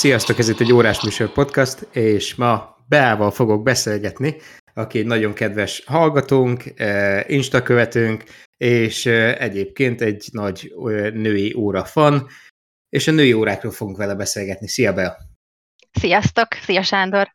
Sziasztok, ez itt egy órás műsor podcast, és ma Beával fogok beszélgetni, aki egy nagyon kedves hallgatónk, eh, Insta követőnk, és eh, egyébként egy nagy eh, női óra fan, és a női órákról fogunk vele beszélgetni. Szia, Bea! Sziasztok! Szia, Sándor!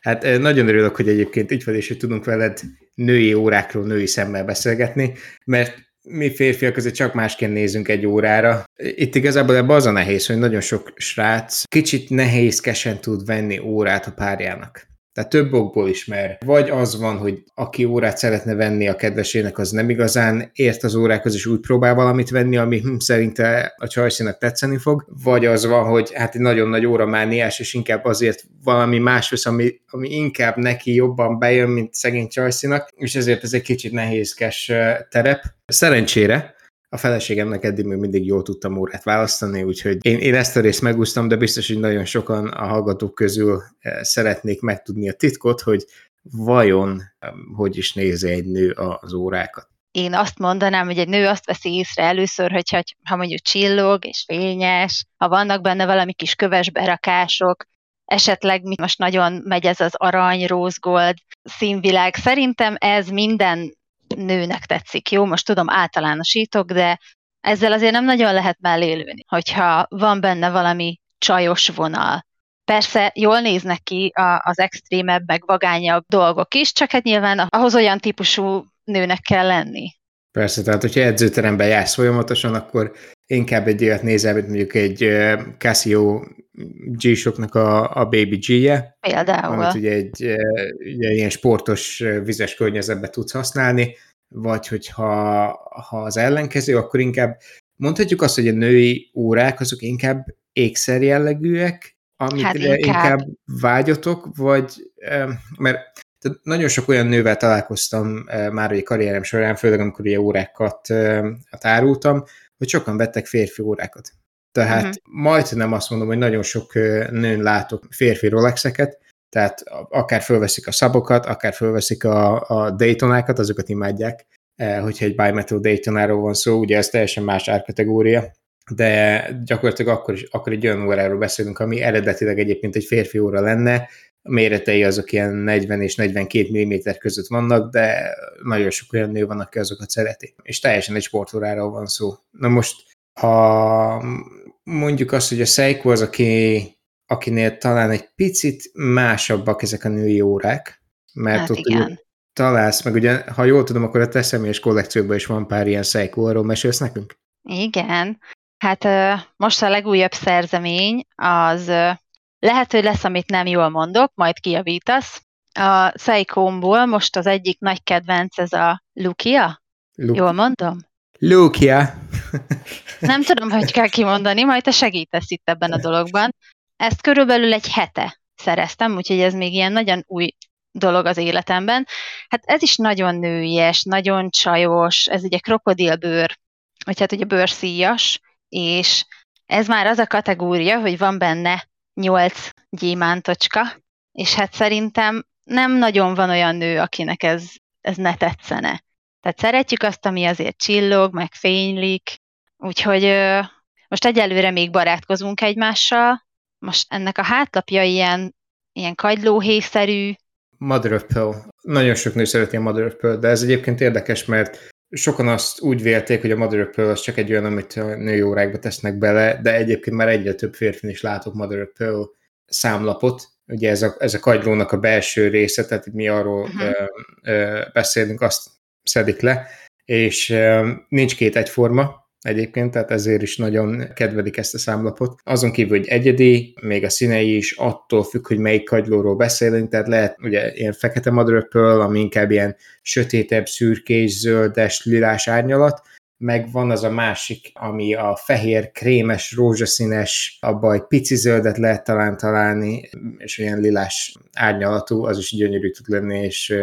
Hát nagyon örülök, hogy egyébként így vagy, és hogy tudunk veled női órákról, női szemmel beszélgetni, mert mi férfiak azért csak másként nézünk egy órára. Itt igazából ebben az a nehéz, hogy nagyon sok srác kicsit nehézkesen tud venni órát a párjának. Tehát több okból is, vagy az van, hogy aki órát szeretne venni a kedvesének, az nem igazán ért az órákhoz, és úgy próbál valamit venni, ami hm, szerinte a csajszínak tetszeni fog, vagy az van, hogy hát egy nagyon nagy óra mániás, és inkább azért valami más vesz, ami, ami inkább neki jobban bejön, mint szegény csajszínak, és ezért ez egy kicsit nehézkes terep. Szerencsére a feleségemnek eddig még mindig jól tudtam órát választani, úgyhogy én, én ezt a részt megúsztam, de biztos, hogy nagyon sokan a hallgatók közül eh, szeretnék megtudni a titkot, hogy vajon hogy is nézi egy nő az órákat. Én azt mondanám, hogy egy nő azt veszi észre először, hogyha ha mondjuk csillog és fényes, ha vannak benne valami kis köves berakások, esetleg mit most nagyon megy ez az arany, rózgold színvilág. Szerintem ez minden nőnek tetszik. Jó, most tudom, általánosítok, de ezzel azért nem nagyon lehet mellélőni, hogyha van benne valami csajos vonal. Persze jól néznek ki az extrémebb, meg vagányabb dolgok is, csak hát nyilván ahhoz olyan típusú nőnek kell lenni. Persze, tehát hogyha edzőteremben jársz folyamatosan, akkor inkább egy olyat nézel, mint mondjuk egy Casio G-soknak a, a Baby G-je. Például. Amit ugye egy ugye ilyen sportos, vizes környezetben tudsz használni, vagy hogyha ha az ellenkező, akkor inkább mondhatjuk azt, hogy a női órák azok inkább ékszer jellegűek, amikre hát inkább. inkább vágyotok, vagy mert tehát nagyon sok olyan nővel találkoztam már a karrierem során, főleg amikor ilyen órákat árultam, hogy sokan vettek férfi órákat. Tehát uh-huh. majdnem azt mondom, hogy nagyon sok nőn látok férfi Rolexeket, tehát akár fölveszik a szabokat, akár fölveszik a, a Daytonákat, azokat imádják, eh, hogyha egy Bimetal Daytonáról van szó, ugye ez teljesen más árkategória, de gyakorlatilag akkor, is, akkor egy olyan óráról beszélünk, ami eredetileg egyébként egy férfi óra lenne, a méretei azok ilyen 40 és 42 mm között vannak, de nagyon sok olyan nő van, aki azokat szereti. És teljesen egy sportóráról van szó. Na most, ha mondjuk azt, hogy a Seiko az, aki akinél talán egy picit másabbak ezek a női órák, mert hát ott igen. Találsz, meg ugye, ha jól tudom, akkor a te személyes kollekcióban is van pár ilyen Seiko, arról mesélsz nekünk? Igen, hát most a legújabb szerzemény az lehet, hogy lesz, amit nem jól mondok, majd kijavítasz. A Seiko-ból most az egyik nagy kedvenc ez a Lukia. Lu- jól mondom? Lukia. nem tudom, hogy kell kimondani, majd te segítesz itt ebben a dologban. Ezt körülbelül egy hete szereztem, úgyhogy ez még ilyen nagyon új dolog az életemben. Hát ez is nagyon nőies, nagyon csajos, ez ugye krokodilbőr, vagy hát ugye bőrszíjas, és ez már az a kategória, hogy van benne nyolc gyémántocska, és hát szerintem nem nagyon van olyan nő, akinek ez, ez ne tetszene. Tehát szeretjük azt, ami azért csillog, meg fénylik, úgyhogy most egyelőre még barátkozunk egymással, most ennek a hátlapja ilyen, ilyen kagylóhészerű. Mother of Pearl. Nagyon sok nő szereti a Mother of Pearl, de ez egyébként érdekes, mert sokan azt úgy vélték, hogy a Mother of Pearl az csak egy olyan, amit a női órákba tesznek bele, de egyébként már egyre több férfin is látok Mother of Pearl számlapot. Ugye ez a, ez a kagylónak a belső része, tehát mi arról uh-huh. ö, ö, beszélünk, azt szedik le, és ö, nincs két egyforma, egyébként, tehát ezért is nagyon kedvelik ezt a számlapot. Azon kívül, hogy egyedi, még a színei is attól függ, hogy melyik kagylóról beszélünk, tehát lehet ugye ilyen fekete pearl, ami inkább ilyen sötétebb, szürkés, zöldes, lilás árnyalat, meg van az a másik, ami a fehér, krémes, rózsaszínes, abban egy pici zöldet lehet talán találni, és olyan lilás árnyalatú, az is gyönyörű tud lenni, és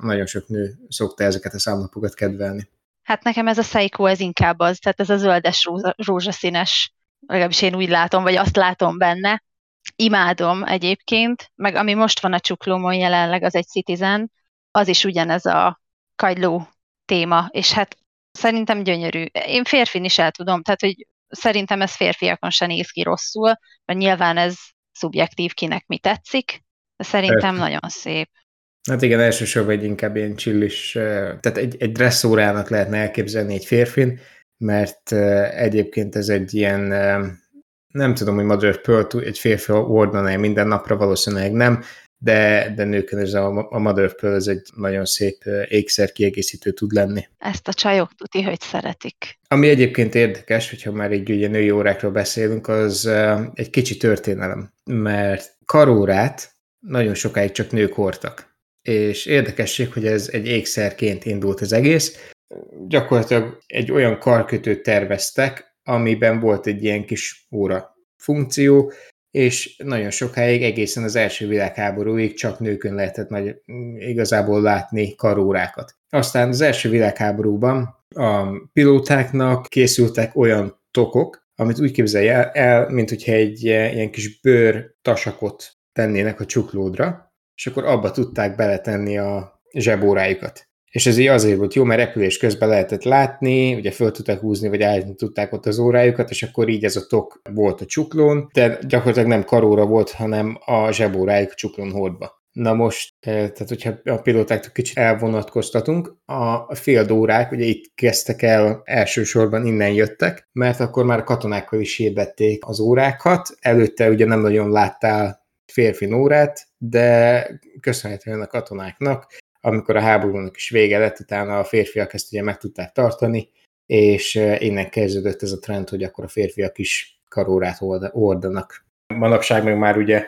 nagyon sok nő szokta ezeket a számlapokat kedvelni. Hát nekem ez a Seiko, ez inkább az, tehát ez a zöldes rózsa, rózsaszínes, legalábbis én úgy látom, vagy azt látom benne. Imádom egyébként, meg ami most van a csuklómon jelenleg, az egy Citizen, az is ugyanez a kagyló téma, és hát szerintem gyönyörű. Én férfin is el tudom, tehát hogy szerintem ez férfiakon se néz ki rosszul, mert nyilván ez szubjektív, kinek mi tetszik, de szerintem Persze. nagyon szép. Hát igen, elsősorban egy inkább ilyen csillis, tehát egy, egy dresszórának lehetne elképzelni egy férfin, mert egyébként ez egy ilyen, nem tudom, hogy Mother Pearl egy férfi hordaná minden napra, valószínűleg nem, de, de nőkön ez a, a Mother of Pearl ez egy nagyon szép ékszer kiegészítő tud lenni. Ezt a csajok tuti, hogy szeretik. Ami egyébként érdekes, hogyha már egy ugye női órákról beszélünk, az egy kicsi történelem, mert karórát nagyon sokáig csak nők hordtak. És érdekesség, hogy ez egy ékszerként indult az egész. Gyakorlatilag egy olyan karkötőt terveztek, amiben volt egy ilyen kis óra funkció, és nagyon sokáig, egészen az első világháborúig csak nőkön lehetett nagy, igazából látni karórákat. Aztán az első világháborúban a pilótáknak készültek olyan tokok, amit úgy képzelj el, mint hogyha egy ilyen kis bőr tasakot tennének a csuklódra, és akkor abba tudták beletenni a zsebórájukat. És ez így azért volt jó, mert repülés közben lehetett látni, ugye föl tudták húzni, vagy állítani tudták ott az órájukat, és akkor így ez a tok volt a csuklón, de gyakorlatilag nem karóra volt, hanem a zsebórájuk a csuklón hordba. Na most, eh, tehát hogyha a pilótáktól kicsit elvonatkoztatunk, a féldórák ugye itt kezdtek el, elsősorban innen jöttek, mert akkor már a katonákkal is hirdették az órákat, előtte ugye nem nagyon láttál férfi órát, de köszönhetően a katonáknak, amikor a háborúnak is vége lett, utána a férfiak ezt ugye meg tudták tartani, és innen kezdődött ez a trend, hogy akkor a férfiak is karórát ordanak. Manapság meg már ugye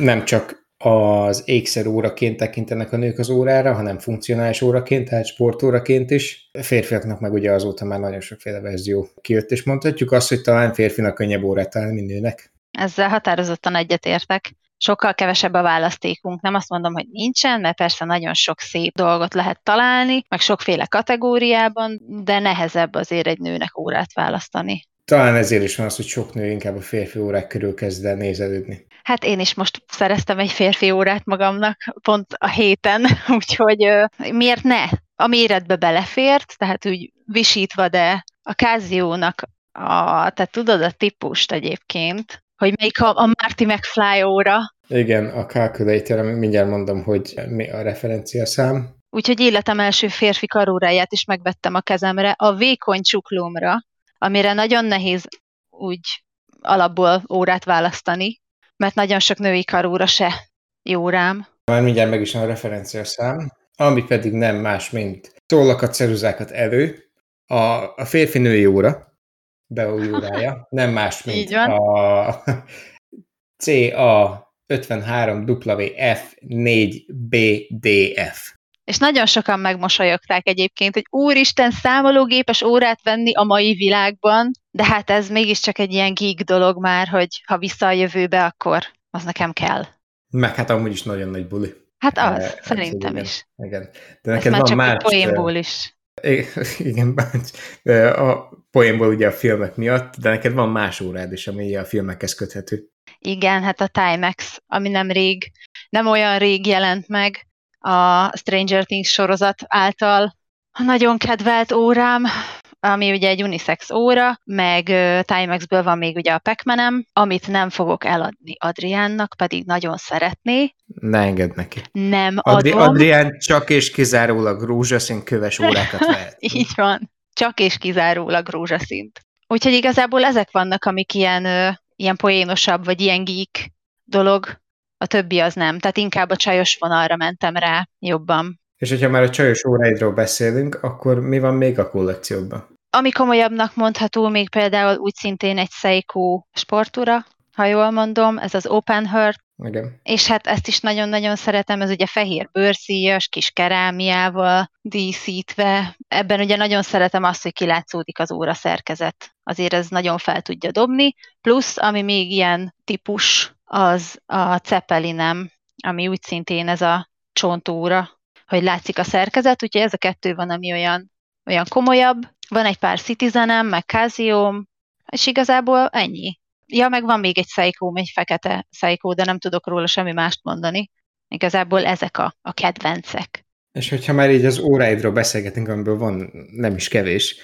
nem csak az ékszer óraként tekintenek a nők az órára, hanem funkcionális óraként, tehát sportóraként is. A férfiaknak meg ugye azóta már nagyon sokféle verzió kijött, és mondhatjuk azt, hogy talán férfinak könnyebb órát találni, mint nőnek. Ezzel határozottan egyetértek sokkal kevesebb a választékunk. Nem azt mondom, hogy nincsen, mert persze nagyon sok szép dolgot lehet találni, meg sokféle kategóriában, de nehezebb azért egy nőnek órát választani. Talán ezért is van az, hogy sok nő inkább a férfi órák körül kezd el nézelődni. Hát én is most szereztem egy férfi órát magamnak pont a héten, úgyhogy miért ne? A méretbe belefért, tehát úgy visítva, de a káziónak a, te tudod a típust egyébként, hogy melyik a, a Marty McFly óra. Igen, a Calculator, mindjárt mondom, hogy mi a referencia szám. Úgyhogy életem első férfi karóráját is megvettem a kezemre, a vékony csuklómra, amire nagyon nehéz úgy alapból órát választani, mert nagyon sok női karóra se jó rám. Már mindjárt meg is a referencia szám, ami pedig nem más, mint tollakat, ceruzákat elő, a, a férfi-női óra, beújúrája, nem más, mint a CA 53WF4BDF. És nagyon sokan megmosolyogták egyébként, hogy úristen, számológépes órát venni a mai világban, de hát ez mégiscsak egy ilyen geek dolog már, hogy ha vissza a jövőbe, akkor az nekem kell. Meg hát amúgy is nagyon nagy buli. Hát az, e, szerintem igen, is. Igen. De neked Ez van már csak más... poénból is. Igen, a poénból ugye a filmek miatt, de neked van más órád is, ami a filmekhez köthető. Igen, hát a Timex, ami nem rég, nem olyan rég jelent meg a Stranger Things sorozat által. A nagyon kedvelt órám, ami ugye egy unisex óra, meg Timexből van még ugye a pac amit nem fogok eladni Adriánnak, pedig nagyon szeretné. Ne engedd neki. Nem Adri- adom. Adrián csak és kizárólag rózsaszín köves órákat vehet. Így van. Csak és kizárólag rózsaszint. Úgyhogy igazából ezek vannak, amik ilyen, ö, ilyen poénosabb, vagy ilyen geek dolog, a többi az nem. Tehát inkább a csajos vonalra mentem rá jobban. És hogyha már a csajos óráidról beszélünk, akkor mi van még a kollekcióban? Ami komolyabbnak mondható, még például úgy szintén egy Seiko sportúra, ha jól mondom, ez az Open Heart. Igen. És hát ezt is nagyon-nagyon szeretem, ez ugye fehér bőrszíjas, kis kerámiával díszítve. Ebben ugye nagyon szeretem azt, hogy kilátszódik az óra szerkezet. Azért ez nagyon fel tudja dobni. Plusz, ami még ilyen típus, az a Zeppelinem, ami úgy szintén ez a csontóra, hogy látszik a szerkezet, úgyhogy ez a kettő van, ami olyan, olyan komolyabb. Van egy pár Citizenem, meg Casio, és igazából ennyi. Ja, meg van még egy Seiko, egy fekete Seiko, de nem tudok róla semmi mást mondani. Igazából ezek a, a kedvencek. És hogyha már így az óráidról beszélgetünk, amiből van nem is kevés,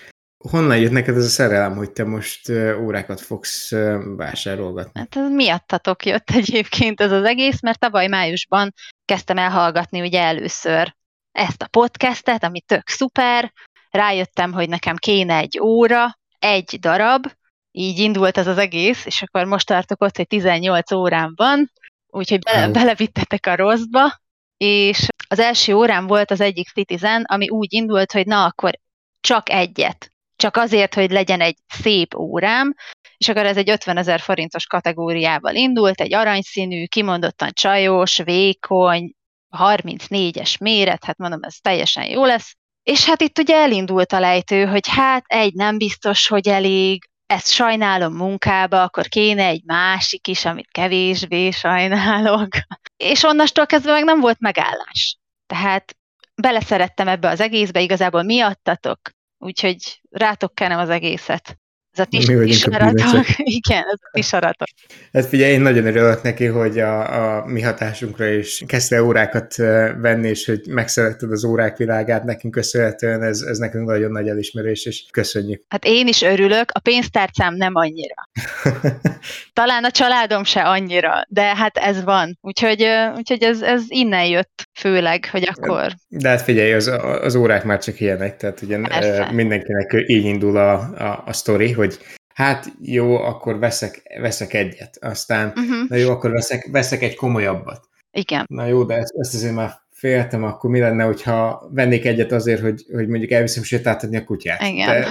honnan jött neked ez a szerelem, hogy te most órákat fogsz vásárolgatni? Hát ez miattatok jött egyébként ez az egész, mert tavaly májusban kezdtem el hallgatni ugye először ezt a podcastet, ami tök szuper, rájöttem, hogy nekem kéne egy óra, egy darab, így indult ez az egész, és akkor most tartok ott, hogy 18 órám van, úgyhogy bele, belevittetek a rosszba, és az első órám volt az egyik Citizen, ami úgy indult, hogy na akkor csak egyet. Csak azért, hogy legyen egy szép órám, és akkor ez egy 50 ezer forintos kategóriával indult, egy aranyszínű, kimondottan csajos, vékony, 34-es méret, hát mondom, ez teljesen jó lesz. És hát itt ugye elindult a lejtő, hogy hát egy nem biztos, hogy elég, ezt sajnálom munkába, akkor kéne egy másik is, amit kevésbé sajnálok. És onnastól kezdve meg nem volt megállás. Tehát beleszerettem ebbe az egészbe, igazából miattatok, úgyhogy rátok kenem az egészet. Ez a tis, tisaratok. Igen, ez a tisaratok. Hát figyelj, én nagyon örülök neki, hogy a, a mi hatásunkra is kezdte órákat venni, és hogy megszeretted az órák világát nekünk köszönhetően, ez, ez nekünk nagyon nagy elismerés, és köszönjük. Hát én is örülök, a pénztárcám nem annyira. Talán a családom se annyira, de hát ez van. Úgyhogy, úgyhogy ez, ez innen jött főleg, hogy akkor... De hát figyelj, az, az órák már csak ilyenek, tehát ugye Persze. mindenkinek így indul a, a, a sztori, hogy hát jó, akkor veszek, veszek egyet, aztán uh-huh. na jó, akkor veszek, veszek egy komolyabbat. Igen. Na jó, de ezt, ezt azért már féltem, akkor mi lenne, hogyha vennék egyet azért, hogy, hogy mondjuk elviszem sétáltatni a kutyát. Igen. De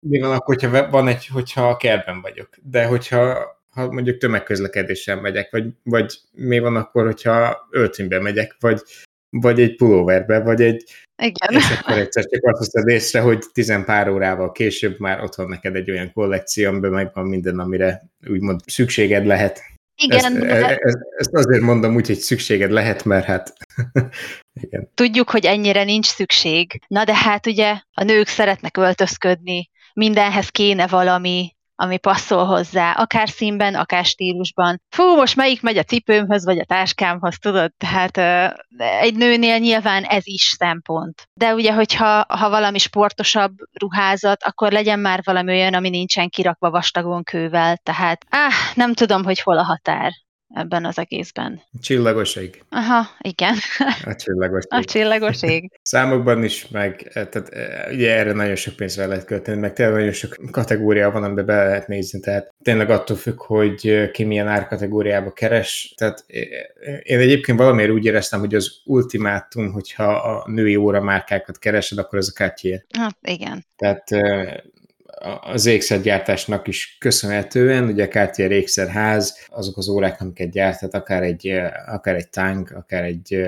mi van akkor, hogyha van egy, hogyha a kertben vagyok, de hogyha ha mondjuk tömegközlekedéssel megyek, vagy, vagy mi van akkor, hogyha öltönybe megyek, vagy, vagy egy pulóverbe, vagy egy igen. És akkor egyszer csak azt hiszed észre, hogy tizen pár órával később már otthon neked egy olyan kollekció, amiben megvan minden, amire úgymond szükséged lehet. Igen. Ezt, e, ezt, ezt azért mondom úgy, hogy szükséged lehet, mert hát igen. Tudjuk, hogy ennyire nincs szükség. Na de hát ugye a nők szeretnek öltözködni, mindenhez kéne valami, ami passzol hozzá, akár színben, akár stílusban. Fú, most melyik megy a cipőmhöz, vagy a táskámhoz, tudod? Tehát egy nőnél nyilván ez is szempont. De ugye, hogyha ha valami sportosabb ruházat, akkor legyen már valami olyan, ami nincsen kirakva vastagon kővel. Tehát, áh, nem tudom, hogy hol a határ ebben az egészben. Csillagoség. Aha, igen. A csillagoség. A csillagoség. Számokban is, meg eh, tehát eh, ugye erre nagyon sok pénzre lehet költeni, meg tényleg nagyon sok kategória van, amiben be lehet nézni, tehát tényleg attól függ, hogy eh, ki milyen árkategóriába keres. Tehát én egyébként valamiért úgy éreztem, hogy az ultimátum, hogyha a női óra márkákat keresed, akkor az a Cartier. Hát igen. Tehát az ékszergyártásnak is köszönhetően, ugye a Cartier ékszerház, azok az órák, amiket gyártat, akár egy, akár egy tank, akár egy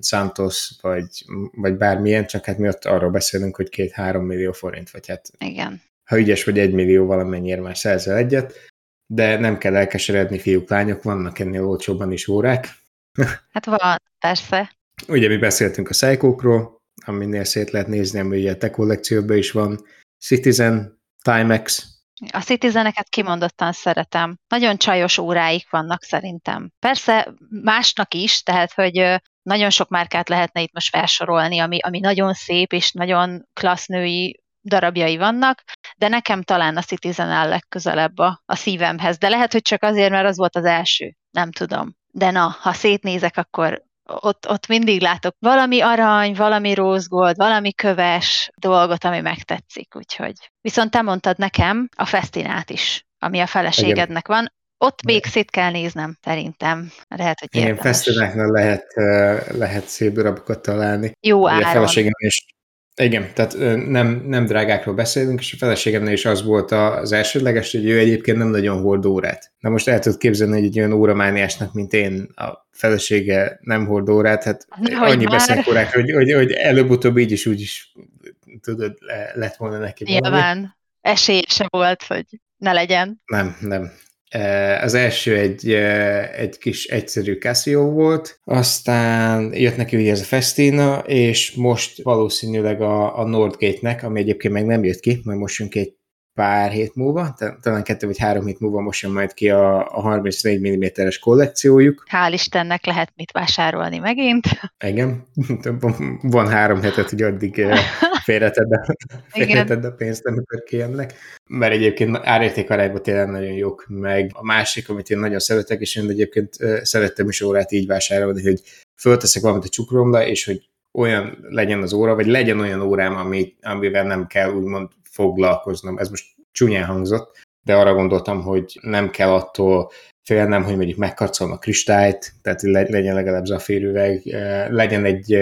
Santos, vagy, vagy bármilyen, csak hát mi ott arról beszélünk, hogy két-három millió forint, vagy hát Igen. ha ügyes vagy egy millió valamennyire már szerzel egyet, de nem kell elkeseredni, fiúk, lányok, vannak ennél olcsóban is órák. Hát van, persze. Ugye mi beszéltünk a Seiko-król, aminél szét lehet nézni, ami ugye a te kollekcióban is van, Citizen, Timex. A Citizeneket kimondottan szeretem. Nagyon csajos óráik vannak szerintem. Persze másnak is, tehát hogy nagyon sok márkát lehetne itt most felsorolni, ami, ami nagyon szép és nagyon klassz női darabjai vannak, de nekem talán a Citizen áll legközelebb a, a szívemhez. De lehet, hogy csak azért, mert az volt az első. Nem tudom. De na, ha szétnézek, akkor ott, ott mindig látok valami arany, valami rózgold, valami köves dolgot, ami megtetszik, úgyhogy. Viszont te mondtad nekem a festinát is, ami a feleségednek van. Ott még szét kell néznem, szerintem. Lehet, hogy. Igen, fesztináknál lehet, lehet szép darabokat találni. Jó áron. A feleségem is igen, tehát nem, nem drágákról beszélünk, és a feleségemnél is az volt az elsődleges, hogy ő egyébként nem nagyon hord órát. Na most el tudod képzelni, hogy egy olyan óramániásnak, mint én, a felesége nem hord órát, hát hogy annyi beszélünk órákról, hogy, hogy, hogy előbb-utóbb így is úgy is tudod, lett volna neki valami. Nyilván, esélye se volt, hogy ne legyen. Nem, nem. Az első egy, egy kis egyszerű Casio volt, aztán jött neki ugye ez a Festina, és most valószínűleg a, a Nordgate-nek, ami egyébként meg nem jött ki, majd most jön egy pár hét múlva, talán kettő vagy három hét múlva most jön majd ki a, a 34 mm-es kollekciójuk. Hál' Istennek lehet mit vásárolni megint. Igen, van három hetet, hogy addig félretedd a, félretedd a pénzt, amikor kijönnek. Mert egyébként árérték arányban tényleg nagyon jók, meg a másik, amit én nagyon szeretek, és én egyébként szerettem is órát így vásárolni, hogy fölteszek valamit a csukromra, és hogy olyan legyen az óra, vagy legyen olyan órám, ami, amivel nem kell úgymond foglalkoznom. Ez most csúnyán hangzott, de arra gondoltam, hogy nem kell attól félnem, hogy mondjuk megkarcolom a kristályt, tehát legyen legalább zaférüveg, legyen egy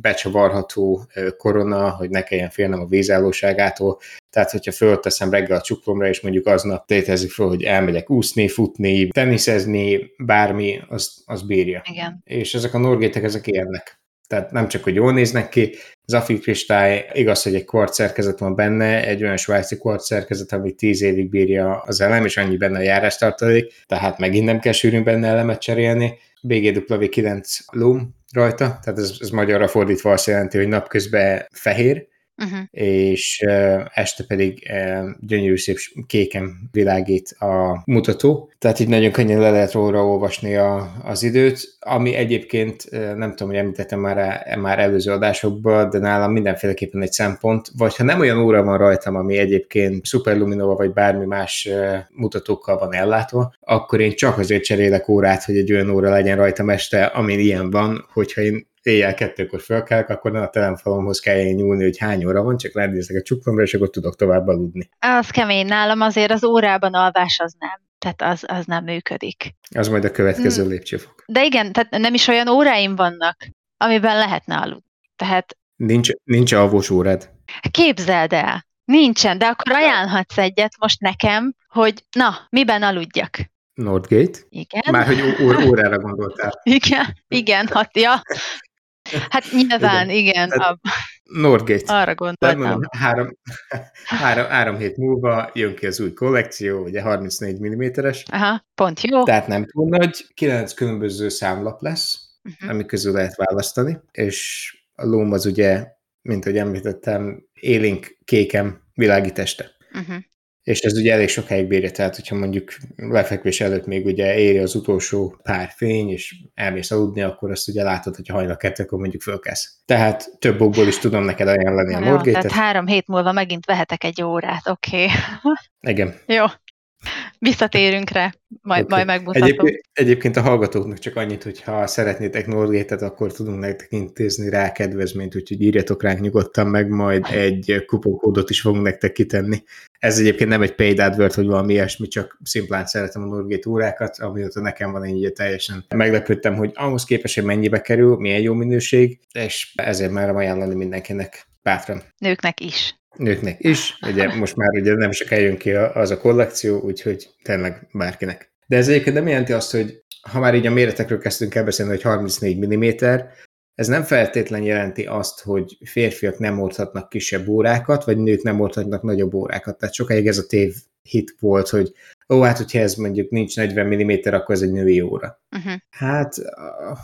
becsavarható korona, hogy ne kelljen félnem a vízállóságától. Tehát, hogyha fölteszem reggel a csuklomra, és mondjuk aznap tétezik fel, hogy elmegyek úszni, futni, teniszezni, bármi, az, az bírja. Igen. És ezek a norgétek, ezek érnek. Tehát nem csak, hogy jól néznek ki, Zafi kristály, igaz, hogy egy kvart szerkezet van benne, egy olyan svájci kvart szerkezet, ami tíz évig bírja az elem, és annyi benne a járástartalék, tehát megint nem kell sűrűn benne elemet cserélni. BGW9 Loom rajta, tehát ez, ez magyarra fordítva azt jelenti, hogy napközben fehér, uh-huh. és este pedig gyönyörű szép kéken világít a mutató. Tehát így nagyon könnyen le lehet róla olvasni a, az időt, ami egyébként nem tudom, hogy említettem már, már előző adásokban, de nálam mindenféleképpen egy szempont, vagy ha nem olyan óra van rajtam, ami egyébként Superluminova vagy bármi más mutatókkal van ellátva, akkor én csak azért cserélek órát, hogy egy olyan óra legyen rajtam este, ami ilyen van, hogyha én éjjel kettőkor fölkelek, akkor ne a telefonomhoz kelljen nyúlni, hogy hány óra van, csak ránézek a csuklomra, és akkor tudok tovább aludni. Az kemény nálam, azért az órában alvás az nem. Tehát az, az nem működik. Az majd a következő hmm. lépcsőfok. De igen, tehát nem is olyan óráim vannak, amiben lehetne aludni. Tehát... Nincs, nincs alvós órád? Képzeld el. Nincsen, de akkor ajánlhatsz egyet most nekem, hogy na, miben aludjak. Nordgate? Igen. Már hogy ó- órára gondoltál. Igen, igen, hát ja. Hát nyilván, igen. igen a... Northgate. Arra gondoltam. Mondom, három, három, három hét múlva jön ki az új kollekció, ugye 34 mm-es. Aha, pont jó. Tehát nem túl nagy, kilenc különböző számlap lesz, uh-huh. ami közül lehet választani, és a lóm az ugye, mint ahogy említettem, élénk kékem világíteste. Uh-huh és ez ugye elég sokáig bírja, tehát hogyha mondjuk lefekvés előtt még ugye éri az utolsó pár fény, és elmész aludni, akkor azt ugye látod, hogy hajnal kettőkor mondjuk fölkelsz. Tehát több okból is tudom neked ajánlani a Nordgate-et. Tehát három hét múlva megint vehetek egy órát, oké. Okay. Igen. Jó, visszatérünk rá, majd, okay. majd megmutatom. Egyébként, egyébként a hallgatóknak csak annyit, hogy ha szeretnétek Norgate-et, akkor tudunk nektek intézni rá kedvezményt, úgyhogy írjatok ránk nyugodtan meg, majd egy kuponkódot is fogunk nektek kitenni. Ez egyébként nem egy paid advert, hogy valami ilyesmi, csak szimplán szeretem a Norgate órákat, amióta nekem van ennyi teljesen meglepődtem, hogy ahhoz képest, hogy mennyibe kerül, milyen jó minőség, és ezért már ajánlani mindenkinek bátran. Nőknek is nőknek is, ugye most már ugye nem csak eljön ki az a kollekció, úgyhogy tényleg bárkinek. De ez egyébként nem jelenti azt, hogy ha már így a méretekről kezdtünk el beszélni, hogy 34 mm, ez nem feltétlen jelenti azt, hogy férfiak nem hordhatnak kisebb órákat, vagy nők nem hordhatnak nagyobb órákat. Tehát sokáig ez a tév hit volt, hogy ó, hát hogyha ez mondjuk nincs 40 mm, akkor ez egy női óra. Uh-huh. Hát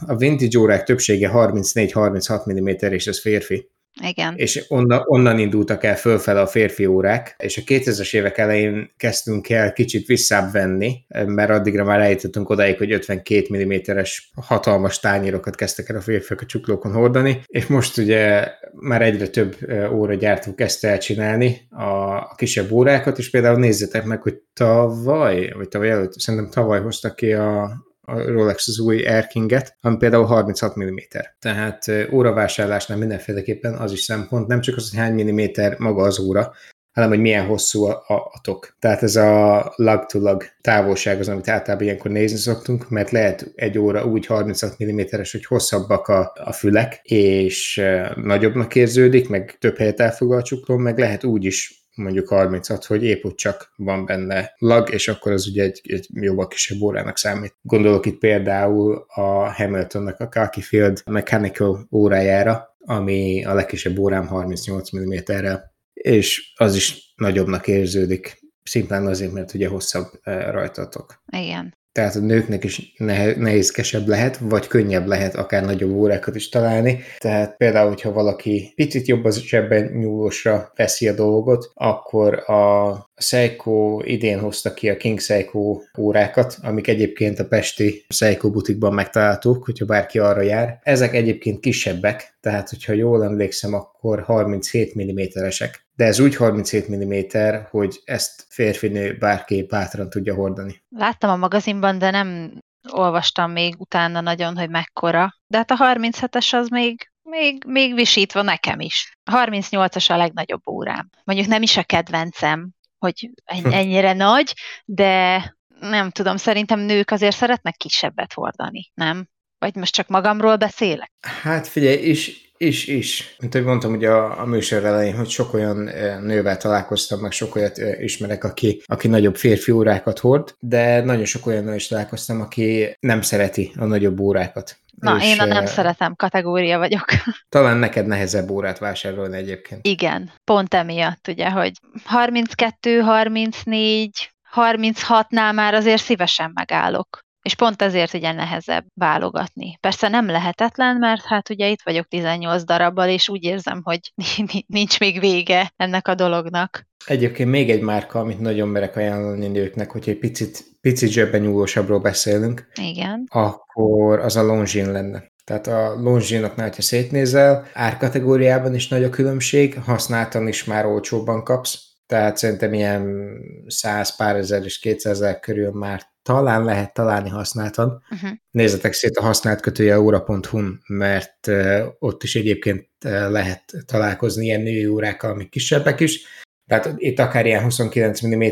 a vintage órák többsége 34-36 mm, és ez férfi. Igen. És onnan, onnan indultak el fölfele a férfi órák, és a 2000-es évek elején kezdtünk el kicsit visszább venni, mert addigra már eljutottunk odáig, hogy 52 mm-es hatalmas tányérokat kezdtek el a férfiak a csuklókon hordani, és most ugye már egyre több óra gyártó kezdte el csinálni a kisebb órákat, és például nézzetek meg, hogy tavaly, vagy tavaly előtt, szerintem tavaly hoztak ki a, a Rolex az új Air King-et, ami például 36 mm. Tehát óravásárlásnál mindenféleképpen az is szempont, nem csak az, hogy hány milliméter maga az óra, hanem hogy milyen hosszú a, a, a tok. Tehát ez a lug-to-lug távolság az, amit általában ilyenkor nézni szoktunk, mert lehet egy óra úgy 36 mm-es, hogy hosszabbak a, a fülek, és nagyobbnak érződik, meg több helyet elfoglal a csuklón, meg lehet úgy is mondjuk 36, hogy épp úgy csak van benne lag, és akkor az ugye egy, egy jóval kisebb órának számít. Gondolok itt például a Hamiltonnak a Kaki Field Mechanical órájára, ami a legkisebb órám 38 mm-rel, és az is nagyobbnak érződik, szimplán azért, mert ugye hosszabb eh, rajtatok. Igen. Tehát a nőknek is nehézkesebb lehet, vagy könnyebb lehet akár nagyobb órákat is találni. Tehát például, hogyha valaki picit jobb az sebben nyúlósra veszi a dolgot, akkor a Seiko idén hozta ki a King Seiko órákat, amik egyébként a Pesti Seiko butikban megtalálhatók, hogyha bárki arra jár. Ezek egyébként kisebbek, tehát hogyha jól emlékszem, akkor 37 mm-esek. De ez úgy 37 mm, hogy ezt férfinő bárki bátran tudja hordani. Láttam a magazinban, de nem olvastam még utána nagyon, hogy mekkora. De hát a 37-es az még, még, még visítva nekem is. A 38-as a legnagyobb órám. Mondjuk nem is a kedvencem, hogy ennyire nagy, de nem tudom, szerintem nők azért szeretnek kisebbet hordani, nem? Vagy most csak magamról beszélek? Hát figyelj, és is, is. Mint ahogy mondtam ugye a, a műsor elején, hogy sok olyan eh, nővel találkoztam, meg sok olyat eh, ismerek, aki, aki nagyobb férfi órákat hord, de nagyon sok olyan nő is találkoztam, aki nem szereti a nagyobb órákat. Na, és, én a nem uh, szeretem kategória vagyok. Talán neked nehezebb órát vásárolni egyébként. Igen, pont emiatt, ugye, hogy 32, 34, 36-nál már azért szívesen megállok és pont ezért ugye nehezebb válogatni. Persze nem lehetetlen, mert hát ugye itt vagyok 18 darabbal, és úgy érzem, hogy nincs még vége ennek a dolognak. Egyébként még egy márka, amit nagyon merek ajánlani nőknek, hogy egy picit, picit zsebben nyúlósabbról beszélünk, Igen. akkor az a Longines lenne. Tehát a Longines-oknál, ha szétnézel, árkategóriában is nagy a különbség, használtan is már olcsóbban kapsz, tehát szerintem ilyen 100 pár ezer és 200 ezer körül már talán lehet találni használtan. Uh-huh. Nézzetek szét a használt kötője óra.hu-n, mert ott is egyébként lehet találkozni ilyen női órákkal, amik kisebbek is. Tehát itt akár ilyen 29 mm,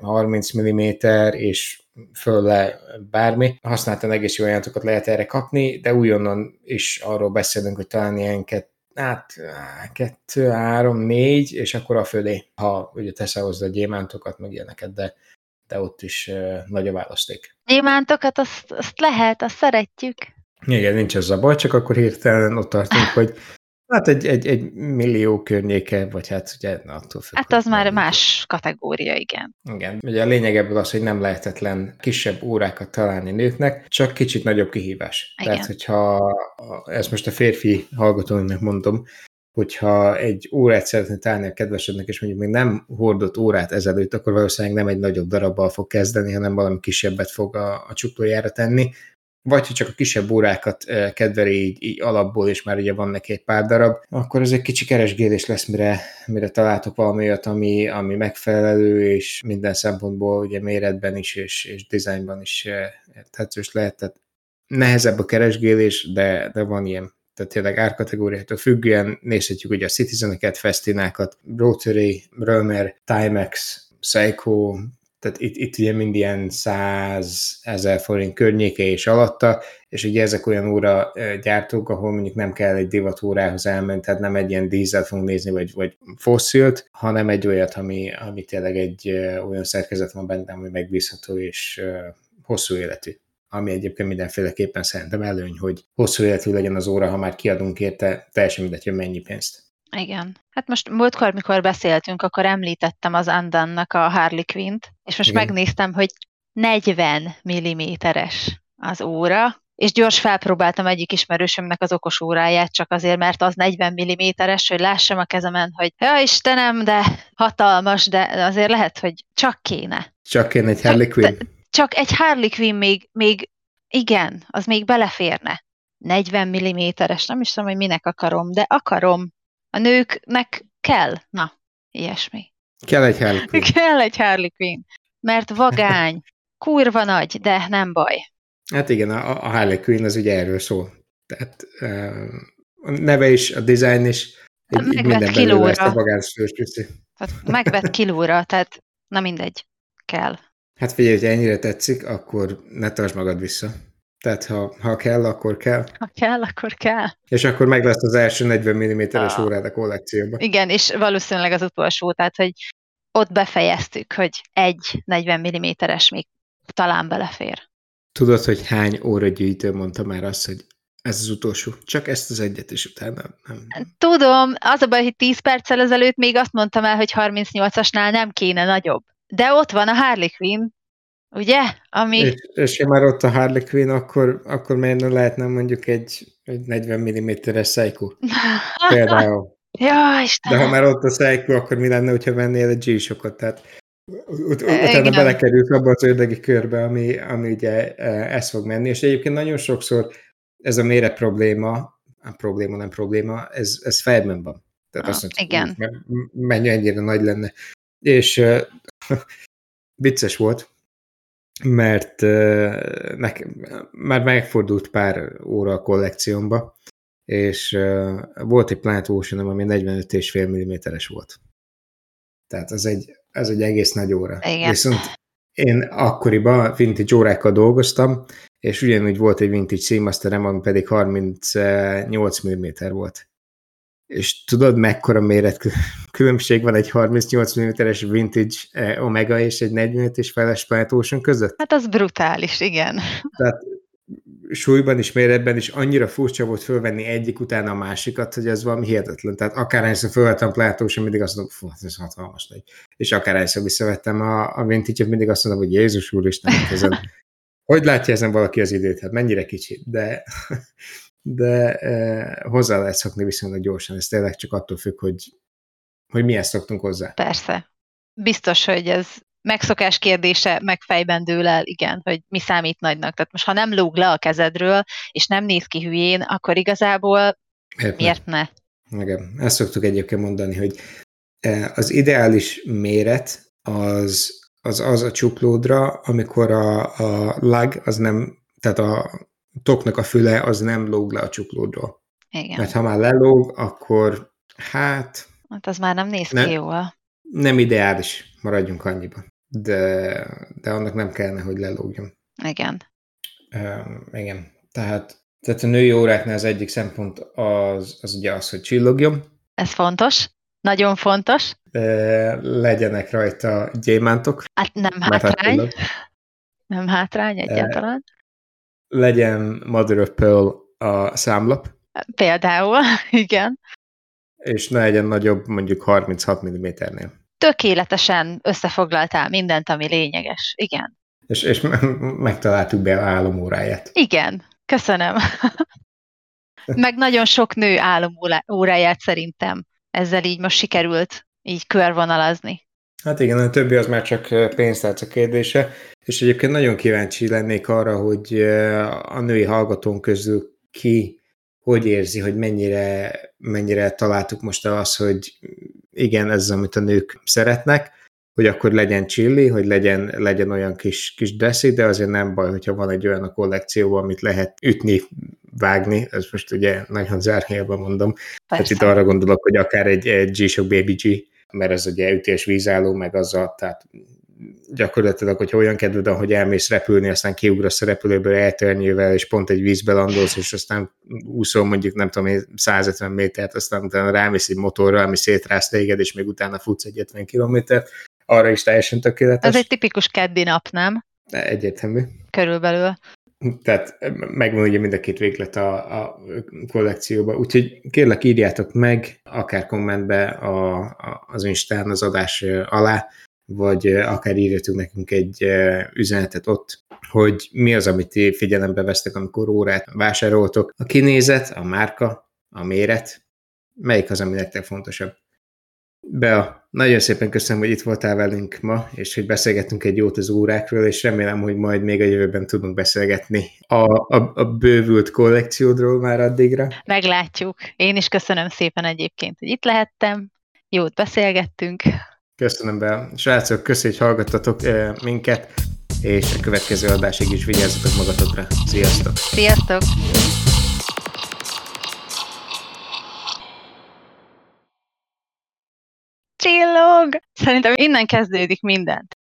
30 mm és fölle bármi. Használtan egész jó ajánlatokat lehet erre kapni, de újonnan is arról beszélünk, hogy talán ilyen hát kettő, három, négy, és akkor a fölé, ha ugye teszel hozzá a gyémántokat, meg ilyeneket, de de ott is nagy a választék. Gyémántokat azt, azt lehet, azt szeretjük. Igen, nincs ez a baj, csak akkor hirtelen ott tartunk, hogy hát egy, egy, egy millió környéke, vagy hát ugye na, attól függ. Hát az már nem. más kategória, igen. Igen, ugye a lényeg ebből az, hogy nem lehetetlen kisebb órákat találni nőknek, csak kicsit nagyobb kihívás. Igen. Tehát, hogyha ezt most a férfi hallgatóinknak mondom, hogyha egy órát szeretne találni a kedvesednek, és mondjuk még nem hordott órát ezelőtt, akkor valószínűleg nem egy nagyobb darabbal fog kezdeni, hanem valami kisebbet fog a, a csuklójára tenni. Vagy hogy csak a kisebb órákat kedveli így, így alapból, és már ugye van neki egy pár darab, akkor ez egy kicsi keresgélés lesz, mire, mire találtok valami olyat, ami, ami megfelelő, és minden szempontból ugye méretben is, és, és dizájnban is tetszős lehet. Tehát nehezebb a keresgélés, de, de van ilyen tehát tényleg árkategóriától függően nézhetjük ugye a Citizeneket, Festinákat, Rotary, Römer, Timex, Seiko, tehát itt, itt ugye mind ilyen 100 ezer forint környéke és alatta, és ugye ezek olyan óra gyártók, ahol mondjuk nem kell egy divatórához elmenni, tehát nem egy ilyen dízel fogunk nézni, vagy, vagy fosszilt, hanem egy olyat, ami, ami tényleg egy olyan szerkezet van benne, ami megbízható és hosszú életű ami egyébként mindenféleképpen szerintem előny, hogy hosszú életű legyen az óra, ha már kiadunk érte, teljesen mindegy, hogy mennyi pénzt. Igen. Hát most múltkor, mikor beszéltünk, akkor említettem az Andannak a Harley Quinn-t, és most Igen. megnéztem, hogy 40 mm-es az óra, és gyors felpróbáltam egyik ismerősömnek az okos óráját, csak azért, mert az 40 mm-es, hogy lássam a kezemen, hogy ja Istenem, de hatalmas, de azért lehet, hogy csak kéne. Csak kéne egy Harley Quinn csak egy Harley Quinn még, még igen, az még beleférne. 40 mm-es, nem is tudom, hogy minek akarom, de akarom. A nőknek kell. Na, ilyesmi. Kell egy Harley Quinn. Kell egy Harley Quinn. Mert vagány, kurva nagy, de nem baj. Hát igen, a, a Harley Quinn az ugye erről szól. Tehát a neve is, a design is, így, így minden kilóra. ezt a Tehát megvett kilóra, tehát na mindegy, kell. Hát figyelj, hogy ennyire tetszik, akkor ne tartsd magad vissza. Tehát ha, ha kell, akkor kell. Ha kell, akkor kell. És akkor meg lesz az első 40 mm-es ah. órád a kollekcióban. Igen, és valószínűleg az utolsó, tehát hogy ott befejeztük, hogy egy 40 mm-es még talán belefér. Tudod, hogy hány óra gyűjtő mondta már azt, hogy ez az utolsó. Csak ezt az egyet, is utána nem. Tudom, az a baj, hogy 10 perccel ezelőtt még azt mondtam el, hogy 38-asnál nem kéne nagyobb. De ott van a Harley Quinn, Ugye? Ami... És, és ha már ott a Harley Quinn, akkor, akkor miért nem lehetne mondjuk egy, egy 40 mm-es Seiko? Például. Ja, Istenem. De ha már ott a Seiko, akkor mi lenne, hogyha vennél egy G-Shockot? Tehát ut- utána belekerülsz abba az ördögi körbe, ami, ami ugye ez fog menni, és egyébként nagyon sokszor ez a méret probléma, a probléma nem probléma, ez, ez fejben van. Tehát ah, azt mondjuk, igen. mennyi ennyire nagy lenne. És uh, vicces volt, mert uh, nekem már megfordult pár óra a kollekciómba, és uh, volt egy Planet Ocean, ami 45,5 mm-es volt. Tehát ez egy, ez egy egész nagy óra. Igen. Viszont én akkoriban vintage órákkal dolgoztam, és ugyanúgy volt egy vintage Seamasterem, ami pedig 38 mm volt. És tudod, mekkora méret különbség van egy 38 mm-es vintage eh, Omega és egy 45 és feles Planet Ocean között? Hát az brutális, igen. Tehát súlyban is, méretben is annyira furcsa volt fölvenni egyik után a másikat, hogy ez valami hihetetlen. Tehát akárhányszor fölvettem Planet Ocean, mindig azt mondom, fú, hát ez hatalmas nagy. És akárhányszor visszavettem a, a vintage mindig azt mondom, hogy Jézus úristen, ezen, hogy látja ezen valaki az időt? Hát mennyire kicsi, de de eh, hozzá lehet szokni viszonylag gyorsan, ez tényleg csak attól függ, hogy, hogy milyen szoktunk hozzá. Persze. Biztos, hogy ez megszokás kérdése, meg fejben dől el, igen, hogy mi számít nagynak. Tehát most, ha nem lóg le a kezedről, és nem néz ki hülyén, akkor igazából miért, miért ne? ne? Igen, ezt szoktuk egyébként mondani, hogy eh, az ideális méret az az, az a csuklódra, amikor a, a lag az nem, tehát a toknak a füle az nem lóg le a csuklódról. Igen. Mert ha már lelóg, akkor hát... Hát az már nem néz ki nem, jól. Nem ideális, maradjunk annyiba. De, de annak nem kellene, hogy lelógjon. Igen. Um, igen. Tehát, tehát a női óráknál az egyik szempont az, az ugye az, hogy csillogjon. Ez fontos. Nagyon fontos. Uh, legyenek rajta gyémántok. Hát nem hátrány. Nem hátrány egyáltalán. Legyen Mother of Pearl a számlap. Például, igen. És ne legyen nagyobb mondjuk 36 mm-nél. Tökéletesen összefoglaltál mindent, ami lényeges. Igen. És, és megtaláltuk be a álomóráját. Igen, köszönöm. Meg nagyon sok nő álomóráját szerintem ezzel így most sikerült így körvonalazni. Hát igen, a többi az már csak pénztárca kérdése, és egyébként nagyon kíváncsi lennék arra, hogy a női hallgatón közül ki hogy érzi, hogy mennyire, mennyire találtuk most az, hogy igen, ez az, amit a nők szeretnek, hogy akkor legyen chilli, hogy legyen, legyen olyan kis, kis dressy, de azért nem baj, hogyha van egy olyan a kollekcióban, amit lehet ütni, vágni, ez most ugye nagyon zárhelyben mondom, tehát itt arra gondolok, hogy akár egy, egy G-Shock Baby G, mert ez ugye ütés vízálló, meg azzal, tehát gyakorlatilag, hogyha olyan kedved, hogy elmész repülni, aztán kiugrasz a repülőből eltörnyével, és pont egy vízbe landolsz, és aztán úszol mondjuk, nem tudom 150 métert, aztán utána rámész egy motorra, ami szétrász téged, és még utána futsz egy 50 kilométert, arra is teljesen tökéletes. Ez egy tipikus keddi nap, nem? Egyértelmű. Körülbelül. Tehát megvan ugye mind a két véglet a, a kollekcióba, úgyhogy kérlek írjátok meg, akár kommentbe a, a, az Instán az adás alá, vagy akár írjatok nekünk egy üzenetet ott, hogy mi az, amit ti figyelembe vesztek, amikor órát vásároltok. A kinézet, a márka, a méret, melyik az, ami nektek fontosabb? Bea, nagyon szépen köszönöm, hogy itt voltál velünk ma, és hogy beszélgettünk egy jót az órákról, és remélem, hogy majd még a jövőben tudunk beszélgetni a, a, a bővült kollekciódról már addigra. Meglátjuk. Én is köszönöm szépen egyébként, hogy itt lehettem. Jót beszélgettünk. Köszönöm be. Srácok, köszönjük, hogy hallgattatok eh, minket, és a következő adásig is vigyázzatok magatokra. Sziasztok! Sziasztok! Csillog! Szerintem innen kezdődik minden.